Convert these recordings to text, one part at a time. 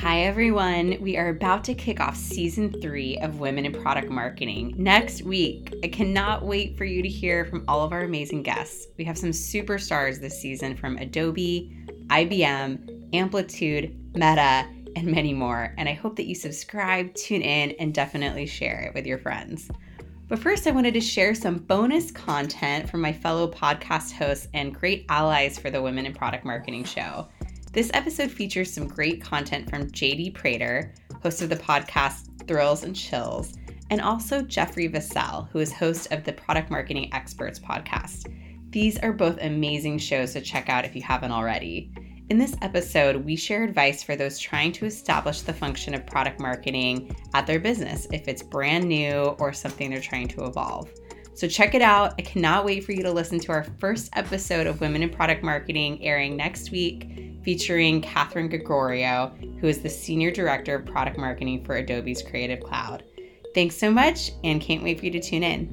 Hi, everyone. We are about to kick off season three of Women in Product Marketing next week. I cannot wait for you to hear from all of our amazing guests. We have some superstars this season from Adobe, IBM, Amplitude, Meta, and many more. And I hope that you subscribe, tune in, and definitely share it with your friends. But first, I wanted to share some bonus content from my fellow podcast hosts and great allies for the Women in Product Marketing show. This episode features some great content from JD Prater, host of the podcast Thrills and Chills, and also Jeffrey Vocell, who is host of the Product Marketing Experts podcast. These are both amazing shows to check out if you haven't already. In this episode, we share advice for those trying to establish the function of product marketing at their business, if it's brand new or something they're trying to evolve. So check it out. I cannot wait for you to listen to our first episode of Women in Product Marketing airing next week featuring Catherine Gregorio, who is the Senior Director of Product Marketing for Adobe's Creative Cloud. Thanks so much, and can't wait for you to tune in.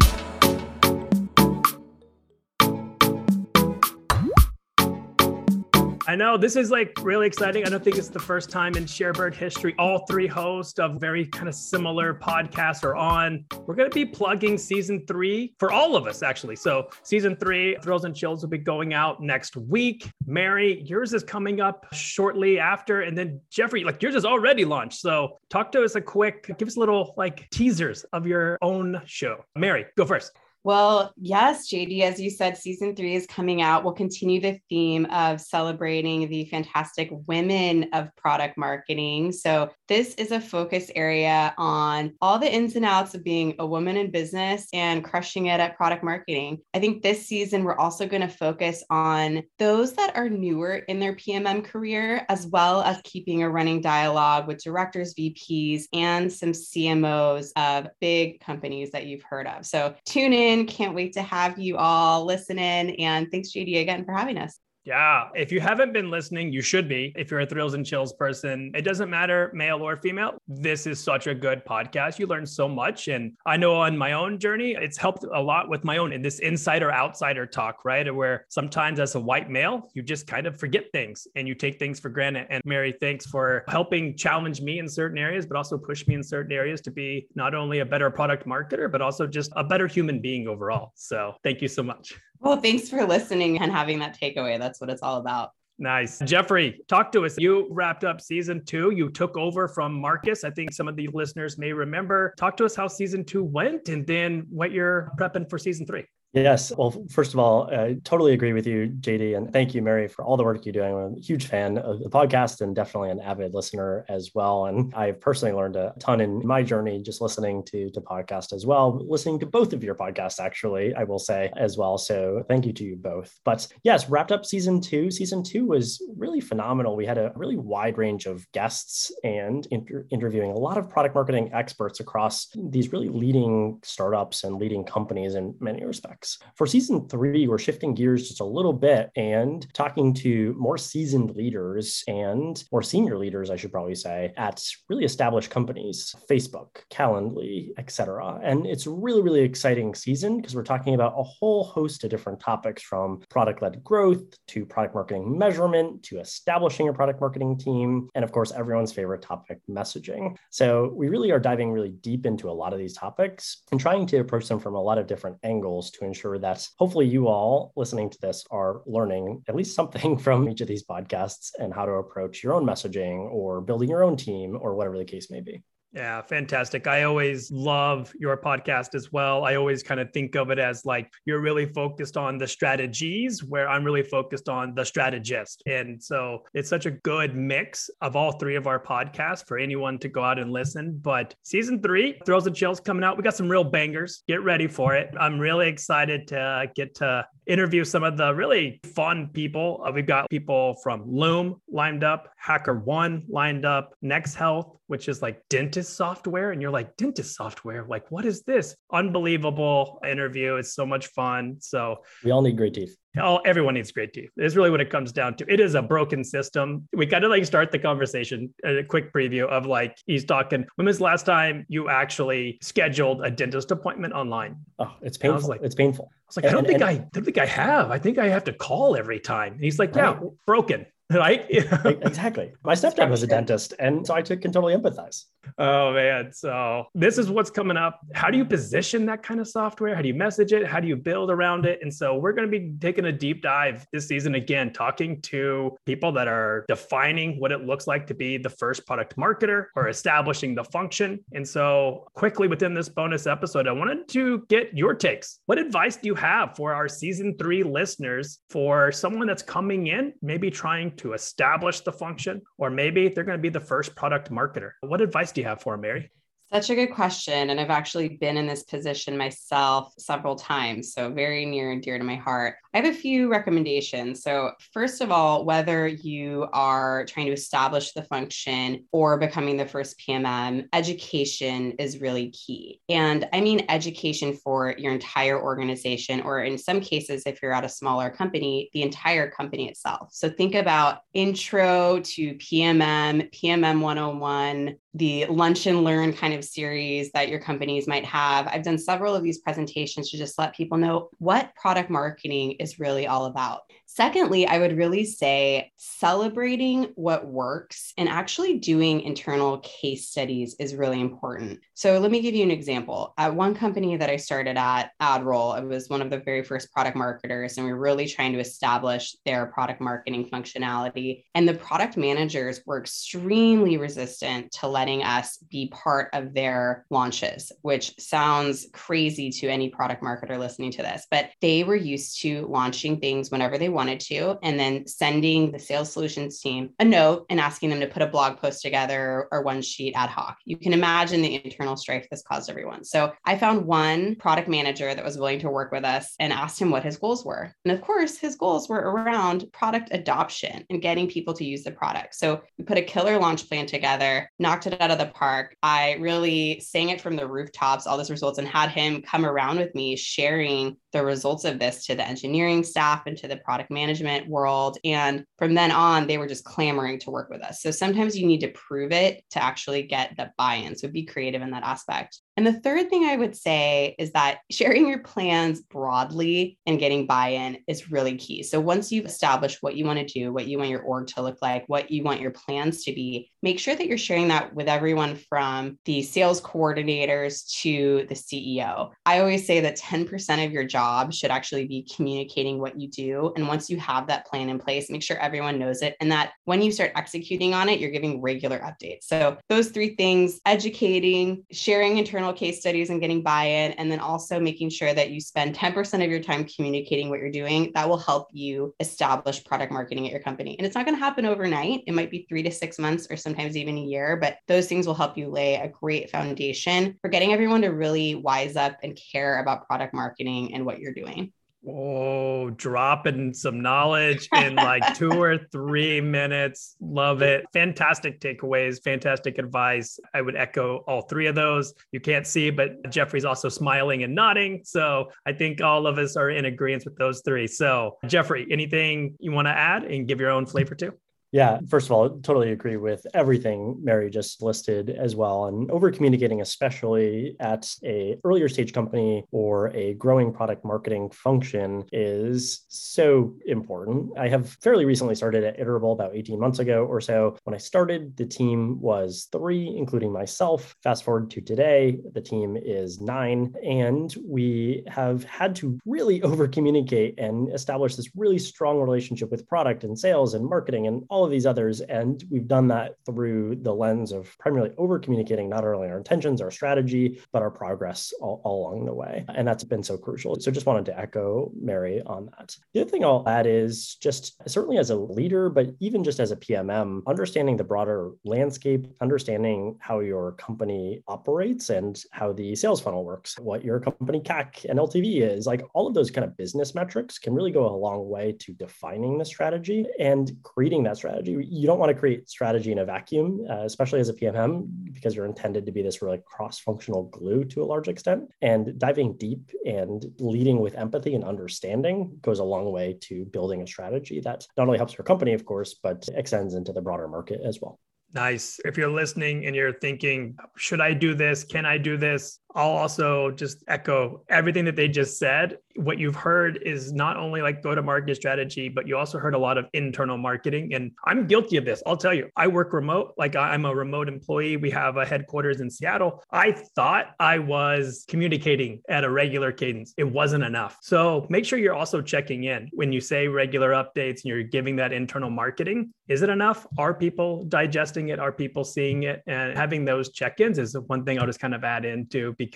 I know this is like really exciting. I don't think it's the first time in Sharebird history. All three hosts of very kind of similar podcasts are on. We're going to be plugging season three for all of us, actually. So, season three, Thrills and Chills, will be going out next week. Mary, yours is coming up shortly after. And then, Jeffrey, like yours is already launched. So, talk to us a quick, give us little like teasers of your own show. Mary, go first. Well, yes, JD, as you said, season three is coming out. We'll continue the theme of celebrating the fantastic women of product marketing. So, this is a focus area on all the ins and outs of being a woman in business and crushing it at product marketing. I think this season, we're also going to focus on those that are newer in their PMM career, as well as keeping a running dialogue with directors, VPs, and some CMOs of big companies that you've heard of. So, tune in Can't wait to have you all listen in. And thanks, JD, again for having us. Yeah. If you haven't been listening, you should be. If you're a thrills and chills person, it doesn't matter, male or female. This is such a good podcast. You learn so much. And I know on my own journey, it's helped a lot with my own in this insider outsider talk, right? Where sometimes as a white male, you just kind of forget things and you take things for granted. And Mary, thanks for helping challenge me in certain areas, but also push me in certain areas to be not only a better product marketer, but also just a better human being overall. So thank you so much. Well, thanks for listening and having that takeaway. That's what it's all about. Nice. Jeffrey, talk to us. You wrapped up season two. You took over from Marcus. I think some of the listeners may remember. Talk to us how season two went and then what you're prepping for season three. Yes. Well, first of all, I totally agree with you, JD. And thank you, Mary, for all the work you're doing. I'm a huge fan of the podcast and definitely an avid listener as well. And I've personally learned a ton in my journey just listening to, to podcast as well, listening to both of your podcasts, actually, I will say as well. So thank you to you both. But yes, wrapped up season two. Season two was really phenomenal. We had a really wide range of guests and inter- interviewing a lot of product marketing experts across these really leading startups and leading companies in many respects. For season three, we're shifting gears just a little bit and talking to more seasoned leaders and more senior leaders, I should probably say, at really established companies, Facebook, Calendly, etc. And it's really, really exciting season because we're talking about a whole host of different topics from product-led growth to product marketing measurement to establishing a product marketing team, and of course, everyone's favorite topic, messaging. So we really are diving really deep into a lot of these topics and trying to approach them from a lot of different angles to ensure that hopefully you all listening to this are learning at least something from each of these podcasts and how to approach your own messaging or building your own team or whatever the case may be. Yeah, fantastic. I always love your podcast as well. I always kind of think of it as like you're really focused on the strategies, where I'm really focused on the strategist. And so it's such a good mix of all three of our podcasts for anyone to go out and listen. But season three, Thrills and Chills coming out. We got some real bangers. Get ready for it. I'm really excited to get to interview some of the really fun people. Uh, we've got people from Loom lined up, HackerOne lined up, NexHealth, which is like dentist software. And you're like, dentist software? Like, what is this? Unbelievable interview. It's so much fun. So we all need great teeth. Oh, everyone needs great teeth. It's really what it comes down to. It is a broken system. We kind of like start the conversation, uh, a quick preview of like he's talking. When was the last time you actually scheduled a dentist appointment online? Oh, it's painful. Like, it's painful. I was like, and, I don't think and, I, I don't think I have. I think I have to call every time. And he's like, yeah, right. broken right? exactly. My stepdad was a dentist, and so I can totally empathize. Oh man. So this is what's coming up. How do you position that kind of software? How do you message it? How do you build around it? And so we're going to be taking a deep dive this season again, talking to people that are defining what it looks like to be the first product marketer or establishing the function. And so quickly within this bonus episode, I wanted to get your takes. What advice do you have for our season three listeners for someone that's coming in, maybe trying to establish the function, or maybe they're going to be the first product marketer? What advice do you have for them, Mary? Such a good question. And I've actually been in this position myself several times. So, very near and dear to my heart. I have a few recommendations. So, first of all, whether you are trying to establish the function or becoming the first PMM, education is really key. And I mean education for your entire organization, or in some cases, if you're at a smaller company, the entire company itself. So, think about intro to PMM, PMM 101, the lunch and learn kind of series that your companies might have. I've done several of these presentations to just let people know what product marketing is really all about. Secondly, I would really say celebrating what works and actually doing internal case studies is really important. So let me give you an example. At one company that I started at, AdRoll, I was one of the very first product marketers, and we were really trying to establish their product marketing functionality. And the product managers were extremely resistant to letting us be part of their launches, which sounds crazy to any product marketer listening to this, but they were used to launching things whenever they wanted wanted to, and then sending the sales solutions team a note and asking them to put a blog post together or one sheet ad hoc. You can imagine the internal strife this caused everyone. So I found one product manager that was willing to work with us and asked him what his goals were. And of course, his goals were around product adoption and getting people to use the product. So we put a killer launch plan together, knocked it out of the park. I really sang it from the rooftops, all those results, and had him come around with me sharing the results of this to the engineering staff and to the product management world. And from then on, they were just clamoring to work with us. So sometimes you need to prove it to actually get the buy in. So be creative in that aspect. And the third thing I would say is that sharing your plans broadly and getting buy in is really key. So once you've established what you want to do, what you want your org to look like, what you want your plans to be, make sure that you're sharing that with everyone from the sales coordinators to the CEO. I always say that 10% of your job should actually be communicating what you do. And once you have that plan in place, make sure everyone knows it and that when you start executing on it, you're giving regular updates. So those three things educating, sharing internal case studies and getting buy-in and then also making sure that you spend 10% of your time communicating what you're doing that will help you establish product marketing at your company and it's not going to happen overnight it might be three to six months or sometimes even a year but those things will help you lay a great foundation for getting everyone to really wise up and care about product marketing and what you're doing Oh, dropping some knowledge in like two or three minutes. Love it. Fantastic takeaways, fantastic advice. I would echo all three of those. You can't see, but Jeffrey's also smiling and nodding. So I think all of us are in agreement with those three. So, Jeffrey, anything you want to add and give your own flavor to? Yeah, first of all, totally agree with everything Mary just listed as well. And over communicating, especially at a earlier stage company or a growing product marketing function, is so important. I have fairly recently started at Iterable about 18 months ago or so. When I started, the team was three, including myself. Fast forward to today, the team is nine, and we have had to really over communicate and establish this really strong relationship with product and sales and marketing and all all of these others. And we've done that through the lens of primarily over communicating not only our intentions, our strategy, but our progress all, all, along the way. And that's been so crucial. So just wanted to echo Mary on that. The other thing I'll add is just certainly as a leader, but even just as a PMM, understanding the broader landscape, understanding how your company operates and how the sales funnel works, what your company CAC and LTV is, like all of those kind of business metrics can really go a long way to defining the strategy and creating that strategy strategy. You don't want to create strategy in a vacuum, uh, especially as a PMM, because you're intended to be this really cross-functional glue to a large extent. And diving deep and leading with empathy and understanding goes a long way to building a strategy that not only helps your company, of course, but extends into the broader market as well. Nice. If you're listening and you're thinking, should I do this? Can I do this? I'll also just echo everything that they just said. What you've heard is not only like go to market strategy, but you also heard a lot of internal marketing. And I'm guilty of this. I'll tell you, I work remote, like I'm a remote employee. We have a headquarters in Seattle. I thought I was communicating at a regular cadence. It wasn't enough. So make sure you're also checking in when you say regular updates and you're giving that internal marketing. Is it enough? Are people digesting it? Are people seeing it? And having those check ins is one thing I'll just kind of add into because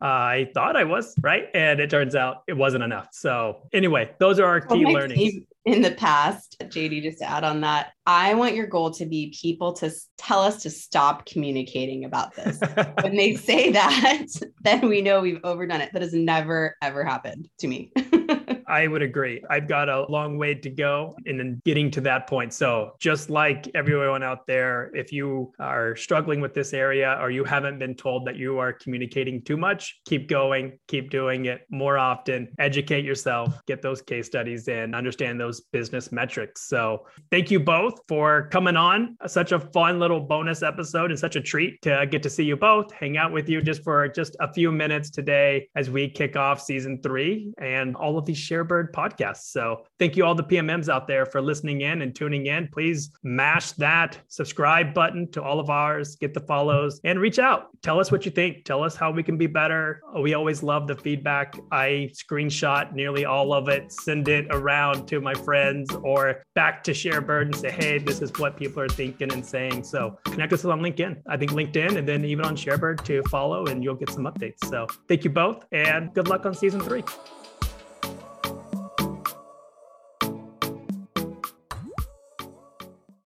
I thought I was right. And it turns out it wasn't enough. So, anyway, those are our key learnings in the past, JD, just to add on that, I want your goal to be people to tell us to stop communicating about this. when they say that, then we know we've overdone it. That has never, ever happened to me. I would agree. I've got a long way to go in getting to that point. So, just like everyone out there, if you are struggling with this area or you haven't been told that you are communicating too much, keep going, keep doing it more often, educate yourself, get those case studies in, understand those business metrics. So, thank you both for coming on. Such a fun little bonus episode and such a treat to get to see you both, hang out with you just for just a few minutes today as we kick off season three and all of these shares Sharebird podcast. So thank you all the PMMs out there for listening in and tuning in. Please mash that subscribe button to all of ours, get the follows and reach out. Tell us what you think. Tell us how we can be better. We always love the feedback. I screenshot nearly all of it, send it around to my friends or back to Sharebird and say, hey, this is what people are thinking and saying. So connect us on LinkedIn. I think LinkedIn and then even on Sharebird to follow and you'll get some updates. So thank you both and good luck on season three.